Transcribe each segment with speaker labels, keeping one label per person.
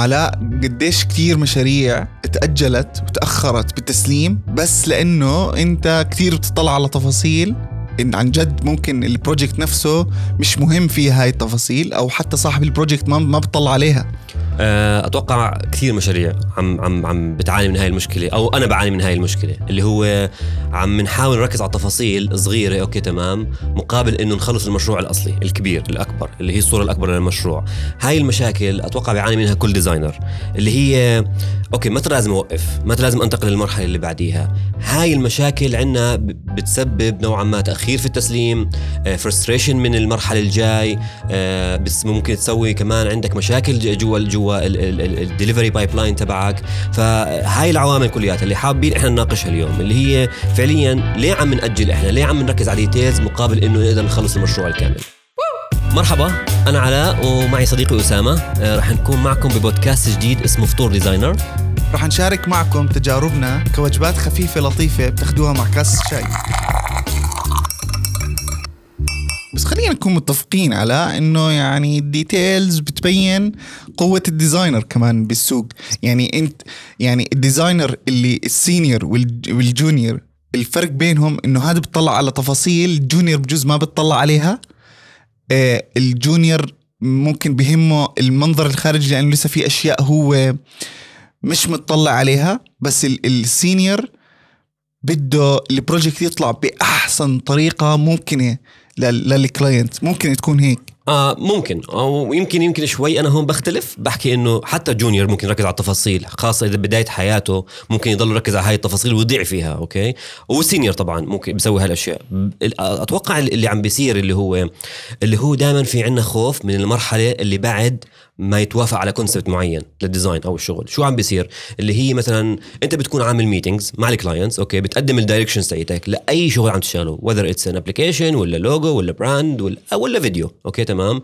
Speaker 1: علاء قديش كتير مشاريع تأجلت وتأخرت بالتسليم بس لأنه أنت كتير بتطلع على تفاصيل إن عن جد ممكن ال project نفسه مش مهم فيه هاي التفاصيل أو حتى صاحب ال project ما ما بتطلع عليها.
Speaker 2: آه، أتوقع كثير مشاريع عم عم عم بتعاني من هاي المشكلة أو أنا بعاني من هاي المشكلة اللي هو عم نحاول نركز على التفاصيل صغيرة okay تمام مقابل إنه نخلص المشروع الأصلي الكبير الأكبر اللي هي الصورة الأكبر للمشروع. هاي المشاكل أتوقع بيعاني منها كل designer اللي هي okay متى لازم أوقف متى لازم أنتقل للمرحلة اللي بعديها. هاي المشاكل عندنا بتسبب نوعا ما تأخير في التسليم frustration من المرحلة الجاي آه، بس ممكن تسوي كمان عندك مشاكل جوا جوا ال delivery pipeline تبعك. فهاي العوامل كلياتها اللي حابين إحنا نناقشها اليوم اللي هي فعليا ليه عم نأجل إحنا؟ ليه عم نركز على details مقابل إنه نقدر نخلص المشروع الكامل؟ مرحبا أنا علاء ومعي صديقي أسامة آه، رح نكون معكم ببودكاست جديد اسمه فطور designer.
Speaker 1: رح نشارك معكم تجاربنا كوجبات خفيفة لطيفة بتاخدوها مع كاس شاي. بس خلينا نكون متفقين على إنه يعني ال details بتبين قوة ال designer كمان بالسوق. يعني انت يعني ال designer اللي ال senior وال junior الفرق بينهم إنه هذا بتطلع على تفاصيل ال junior بجوز ما بتطلع عليها. آه ال junior ممكن بهمه المنظر الخارجي لأنه لسه في أشياء هو مش متطلع عليها. بس ال senior بده ال project يطلع بأحسن طريقة ممكنة. لل client ممكن تكون هيك.
Speaker 2: آه ممكن. أو يمكن يمكن شوي. أنا هون بختلف. بحكي إنه حتى junior ممكن يركز على التفاصيل. خاصة إذا بداية حياته ممكن يضل يركز على هاي التفاصيل ويضيع فيها okay؟ وال senior طبعا ممكن بيسوي هالأشياء. أتوقع اللي عم بيصير اللي هو اللي هو دائما في عندنا خوف من المرحلة اللي بعد ما يتوافق على concept معين لل design أو الشغل. شو عم بيصير؟ اللي هي مثلا أنت بتكون عامل meetings مع ال clients okay بتقدم ال directions تاعتك لأي شغل عم تشتغله whether it's an application ولا لوجو ولا brand ولا ولا فيديو okay تمام؟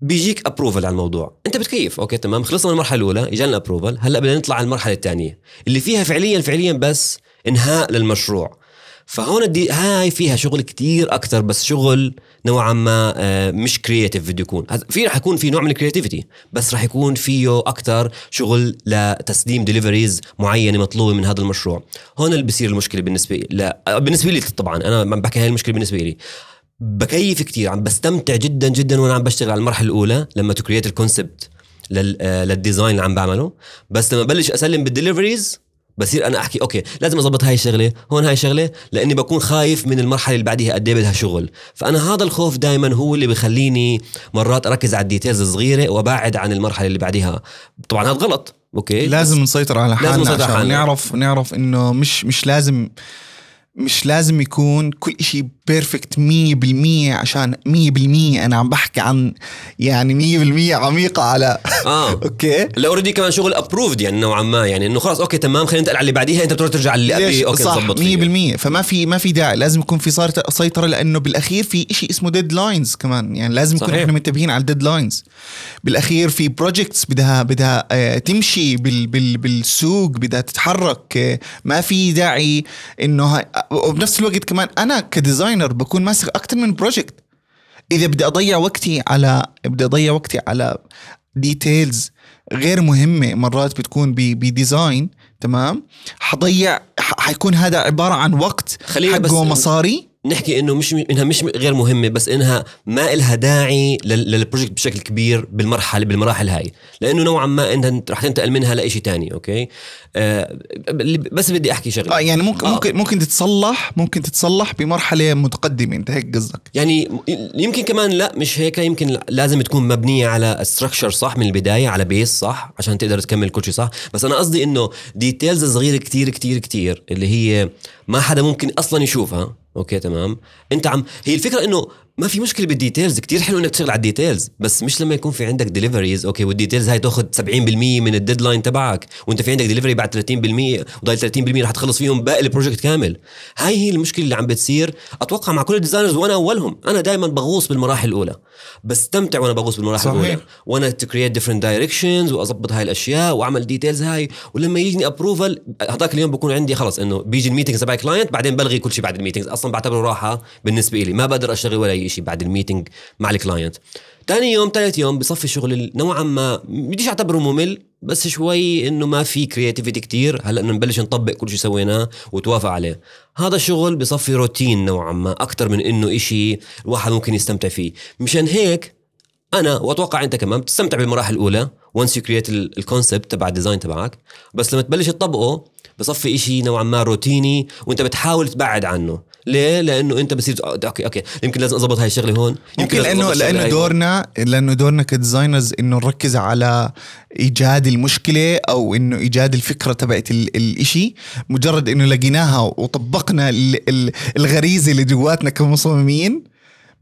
Speaker 2: بيجيك approval على الموضوع. أنت بتكيف okay تمام؟ خلصنا من المرحلة الأولى اجانا approval هلأ بدنا نطلع على المرحلة الثانية. اللي فيها فعليا فعليا بس إنهاء للمشروع. فهون دي هاي فيها شغل كتير أكثر بس شغل نوعا ما آه، مش creative بده يكون. في رح يكون في نوع من ال creativity بس رح يكون فيه أكثر شغل لتسليم deliveries معينة مطلوبة من هذا المشروع. هون اللي بصير المشكلة بالنسبة لا بالنسبة لي طبعا أنا بحكي هاي المشكلة بالنسبة لي. بكيف كتير عم بستمتع جدا جدا وأنا عم بشتغل على المرحلة الأولى لما ت create ال concept لل design اللي عم بعمله. بس لما بلش أسلم بال deliveries بصير أنا أحكي okay لازم أضبط هاي الشغلة هون هاي الشغله لأني بكون خايف من المرحلة اللي بعديها قد إيه بدها شغل. فأنا هذا الخوف دائما هو اللي بخليني مرات أركز على ال details الصغيرة وأبعد عن المرحلة اللي بعديها. طبعا هذا غلط okay؟
Speaker 1: لازم نسيطر على حالنا لازم نسيطر عشان نعرف نعرف إنه مش مش لازم مش لازم يكون كل إشي perfect مية بالمية عشان مية بالمية أنا عم بحكي عن يعني مية بالمية عميقة على
Speaker 2: آه.
Speaker 1: أوكي؟
Speaker 2: لا اوريدي كمان شغل ابروفد يعني نوعا ما. يعني إنه خلاص أوكي تمام خلينا ننتقل على اللي بعديها أنت بتروح ترجع اللي قبلي. أوكي
Speaker 1: صح مية بالمية. فما في ما في داعي. لازم يكون في سيطرة لأنه بالأخير في إشي اسمه ديدلاينز كمان. يعني لازم نكون إحنا منتبهين على الديدلاينز بالأخير في بروجكتس بدها بدها آه، تمشي بال بال بالسوق بدها تتحرك. آه، ما في داعي إنه وبنفس الوقت كمان أنا ك designer بكون ماسك أكثر من project إذا بدي أضيع وقتي على بدي أضيع وقتي على details غير مهمة مرات بتكون ب design تمام؟ حضيع حيكون هذا عبارة عن وقت حقه مصاري.
Speaker 2: نحكي إنه مش إنها مش غير مهمة بس إنها ما إلها داعي لل project بشكل كبير بالمرحله بالمراحل هاي. لأنه نوعا ما انت رح تنتقل منها لشيء تاني okay؟ آه بس بدي أحكي شغلة.
Speaker 1: آه يعني ممكن آه. ممكن ممكن تتصلح ممكن تتصلح بمرحلة متقدمة أنت هيك قصدك؟
Speaker 2: يعني يمكن كمان لا مش هيك يمكن لازم تكون مبنية على structure صح من البداية على base صح عشان تقدر تكمل كل شيء صح. بس أنا قصدي إنه details صغيره كتير كتير كتير اللي هي ما حدا ممكن أصلا يشوفها. okay تمام. أنت عم هي الفكرة إنه ما في مشكلة بال details كتير حلو إنك تشتغل على ال details بس مش لما يكون في عندك deliveries okay وال details هاي تاخذ 70% من ال deadline تبعك وأنت في عندك ديليفري بعد 30% وضايل 30% رح تخلص فيهم باقي ال project كامل. هاي هي المشكلة اللي عم بتصير أتوقع مع كل ال designers وأنا أولهم. أنا دائما بغوص بالمراحل الأولى بستمتع وأنا بغوص بالمراحل صحيح. الاولى وأنا to create different directions وأظبط هاي الأشياء وأعمل details هاي ولما يجيني approval هذاك اليوم بكون عندي خلص إنه بيجي ال meeting تبع client بعدين بلغي كل شيء بعد ال meeting. أصلا بعتبره راحة بالنسبة لي ما بقدر أشتغل ولا أي شيء بعد ال meeting مع ال client. ثاني يوم ثالث يوم بصفي الشغل نوعا ما بديش أعتبره ممل بس شوي إنه ما في creativity كتير. هلأ إنه نبلش نطبق كل شيء سويناه وتوافق عليه. هذا الشغل بصفي روتين نوعا ما أكثر من إنه إشي الواحد ممكن يستمتع فيه. مشان هيك أنا وأتوقع أنت كمان بتستمتع بالمراحل الأولى once you create ال concept تبع ال design تبعك. بس لما تبلش تطبقه بصفي إشي نوعا ما روتيني وأنت بتحاول تبعد عنه. ليه؟ لأنه أنت بصير okay okay يمكن لازم اضبط هاي الشغلة هون.
Speaker 1: يمكن لأنه لأنه دورنا لأنه دورنا ك designers إنه نركز على إيجاد المشكلة أو إنه إيجاد الفكرة تبعت الإشي. مجرد إنه لقيناها وطبقنا الغريزة اللي جواتنا كمصممين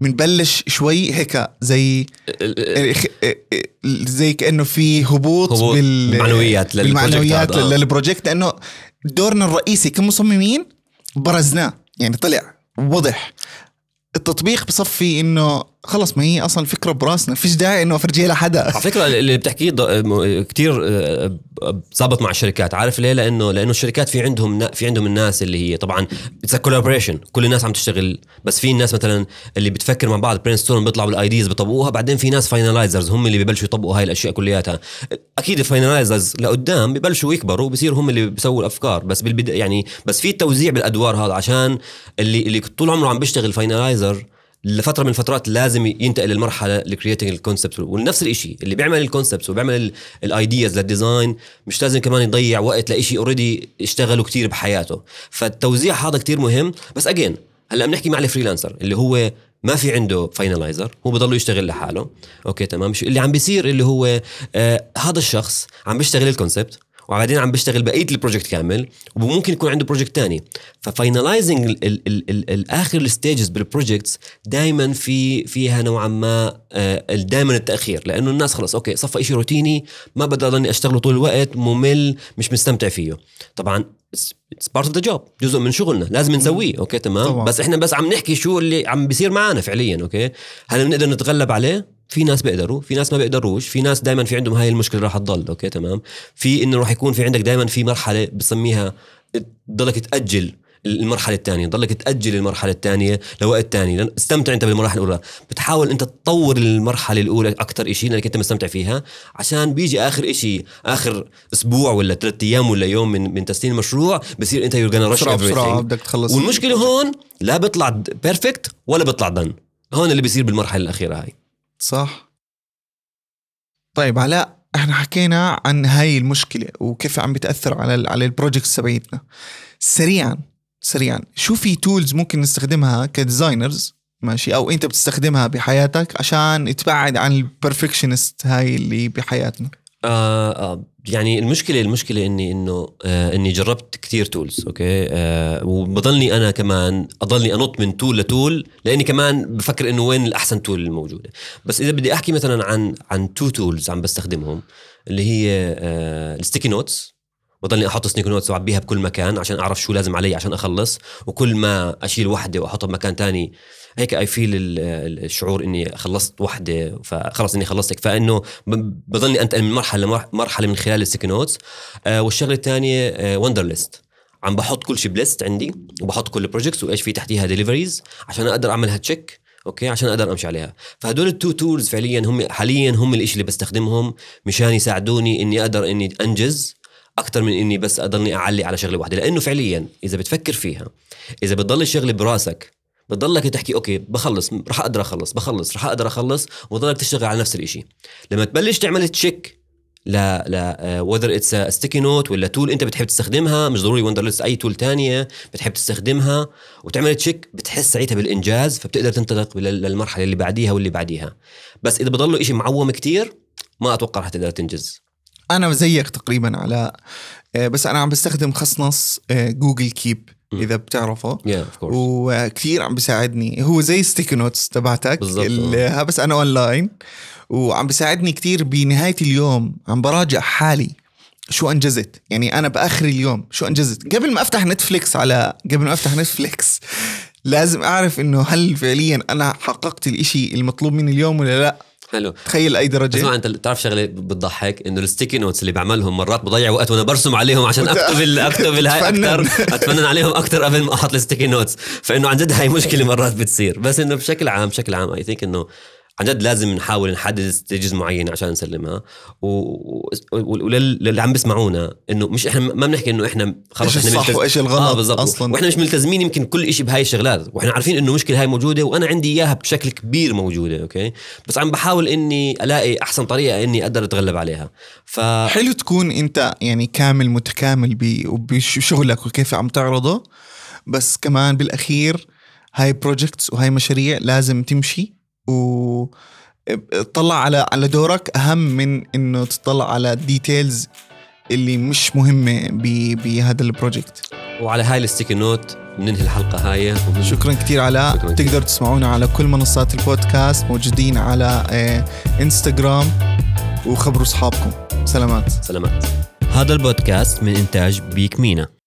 Speaker 1: بنبلش شوي هيك زي زي كأنه في هبوط,
Speaker 2: هبوط بالمعنويات
Speaker 1: بالمعنويات للبروجكت. لأنه دورنا الرئيسي كمصممين برزناه. يعني طلع وضح التطبيق بصفي إنه خلص ما هي أصلا فكرة براسنا. فيش داعي إنه أفرجيها لحدا.
Speaker 2: على فكرة اللي بتحكيه كثير ظابط مع الشركات. عارف ليه؟ لأنه لأنه الشركات في عندهم في عندهم الناس اللي هي طبعا it's collaboration كل الناس عم تشتغل بس في ناس مثلا اللي بتفكر مع بعض brainstorm بيطلعوا بال ideas بيطبقوها. بعدين في ناس finalizers هم اللي ببلشوا يطبقوا هاي الأشياء كلياتها. أكيد ال finalizers لقدام ببلشوا يكبروا بصير هم اللي بيسووا الأفكار. بس بالبدايه يعني بس في توزيع بالأدوار هذا عشان اللي اللي طول عمره عم بيشتغل finalizer لفترة من الفترات لازم ينتقل للمرحلة ال creating ال concept ونفس الشيء اللي بيعمل ال concept وبيعمل ال ideas لل design مش لازم كمان يضيع وقت لشيء already اشتغلوا كتير بحياته. فالتوزيع هذا كتير مهم. بس again هلأ بنحكي مع ال freelancer اللي هو ما في عنده finalizer هو بضله يشتغل لحاله. okay تمام؟ اللي عم بيصير اللي هو آه هذا الشخص عم بيشتغل ال concept وبعدين عم بيشتغل بقية ال project كامل وممكن يكون عنده project تاني. ف finalizing الآخر ال stages بال projects دائما في فيها نوعا ما آه، دائما التأخير. لأنه الناس خلص okay صفى شيء روتيني ما بدي أضلني أشتغله طول الوقت ممل مش مستمتع فيه. طبعا it's part of the job جزء من شغلنا لازم نسويه okay تمام؟ طبعا. بس إحنا بس عم نحكي شو اللي عم بيصير معنا فعليا okay؟ هل بنقدر نتغلب عليه؟ في ناس بيقدروا في ناس ما بيقدروش في ناس دائما في عندهم هاي المشكلة راح تضل okay تمام؟ في إنه راح يكون في عندك دائما في مرحلة بسميها تضلك تأجل المرحلة الثانية ضلك تأجل المرحلة الثانية لوقت ثاني استمتع أنت بالمراحل الأولى. بتحاول أنت تطور المرحلة الأولى أكثر شيء لأنك أنت مستمتع فيها عشان بيجي آخر شيء آخر أسبوع ولا ثلاث أيام ولا يوم من من تسليم المشروع بصير أنت you rush
Speaker 1: بدك تخلص.
Speaker 2: والمشكلة هون لا بيطلع perfect ولا بيطلع done هون اللي بيصير بالمرحلة الأخيرة هاي.
Speaker 1: صح؟ طيب علاء إحنا حكينا عن هاي المشكلة وكيف عم بتأثر على على ال projects تبعيتنا. سريعا سريعا شو في tools ممكن نستخدمها ك designers ماشي أو أنت بتستخدمها بحياتك عشان تبعد عن ال perfectionist هاي اللي بحياتنا؟
Speaker 2: آه آه يعني المشكلة المشكلة إني إنه آه إني جربت كثير tools okay؟ آه وبضلني أنا كمان أضلني أنط من tool ل tool لأني كمان بفكر إنه وين الأحسن tool الموجودة. بس إذا بدي أحكي مثلا عن عن two tools عم بستخدمهم اللي هي آه ال sticky notes بضلني أحط sticky notes واعبيها بكل مكان عشان أعرف شو لازم علي عشان أخلص. وكل ما أشيل وحدة وأحطها بمكان تاني هيك I feel الشعور إني خلصت وحدة فخلص إني خلصت فإنه بضلني أنتقل من مرحلة لمرحله من خلال notes آه والشغلة الثانية Wunderlist عم بحط كل شيء ب list عندي وبحط كل ال projects وإيش في تحتيها deliveries عشان أقدر أعملها check okay؟ عشان أقدر أمشي عليها. فهدول ال two tools فعليا هم حاليا هم الإشي اللي بستخدمهم مشان يساعدوني إني أقدر إني أنجز. أكثر من إني بس أضلني أعلي على شغلة واحدة لأنه فعليا إذا بتفكر فيها إذا بتضل الشغلة براسك بتضلك تحكي okay بخلص رح أقدر أخلص بخلص رح أقدر أخلص. وتضلك تشتغل على نفس الشيء لما تبلش تعمل check لا لا whether it's sticky note ولا tool أنت بتحب تستخدمها مش ضروري Wunder أي tool تانية بتحب تستخدمها وتعمل check بتحس ساعتها بالإنجاز فبتقدر تنطلق للمرحلة اللي بعديها واللي بعديها. بس إذا بضله شيء معوم كتير ما أتوقع رح تقدر تنجز.
Speaker 1: أنا زيك تقريبا على آه، بس أنا عم بستخدم خصنص جوجل آه، Keep إذا بتعرفه.
Speaker 2: Yeah,
Speaker 1: وكثير عم بيساعدني. هو زي sticky notes تبعتك
Speaker 2: بالضبط.
Speaker 1: بس أنا اونلاين وعم بيساعدني كثير بنهاية اليوم عم براجع حالي شو أنجزت. يعني أنا بآخر اليوم شو أنجزت. قبل ما أفتح Netflix على قبل ما أفتح Netflix لازم أعرف إنه هل فعليا أنا حققت الإشي المطلوب مني اليوم ولا لا.
Speaker 2: حلو.
Speaker 1: تخيل أي درجة.
Speaker 2: اسمع أنت بتعرف شغلة بتضحك؟ إنه ال sticky notes اللي بعملهم مرات بضيع وقت وأنا برسم عليهم عشان اكتب اكتب الهاي أكثر أتفنن عليهم أكثر قبل ما أحط ال sticky notes. فإنه عن جد هاي مشكلة مرات بتصير. بس إنه بشكل عام بشكل عام I think إنه عن جد لازم نحاول نحدد stages معينة عشان نسلمها. وللي عم بيسمعونا إنه مش إحنا ما بنحكي إنه إحنا
Speaker 1: خلص إيش الصح وإيش الغلط آه بالزبط.
Speaker 2: أصلا؟ وإحنا مش ملتزمين يمكن كل شيء بهاي الشغلات. وإحنا عارفين إنه المشكلة هاي موجودة وأنا عندي إياها بشكل كبير موجودة okay؟ بس عم بحاول إني ألاقي أحسن طريقة إني أقدر أتغلب عليها.
Speaker 1: ف حلو تكون أنت يعني كامل متكامل بشغلك وكيف عم تعرضه. بس كمان بالأخير هاي projects وهاي مشاريع لازم تمشي. و تطلع على على دورك. أهم من إنه تطلع على ال details اللي مش مهمة بهذا ال project
Speaker 2: وعلى هاي ال sticky note بننهي الحلقة هاي.
Speaker 1: شكرا كثير علاء تقدر تسمعونا على كل منصات البودكاست موجودين على انستغرام وخبروا أصحابكم. سلامات.
Speaker 2: سلامات. هذا البودكاست من إنتاج بيك مينا.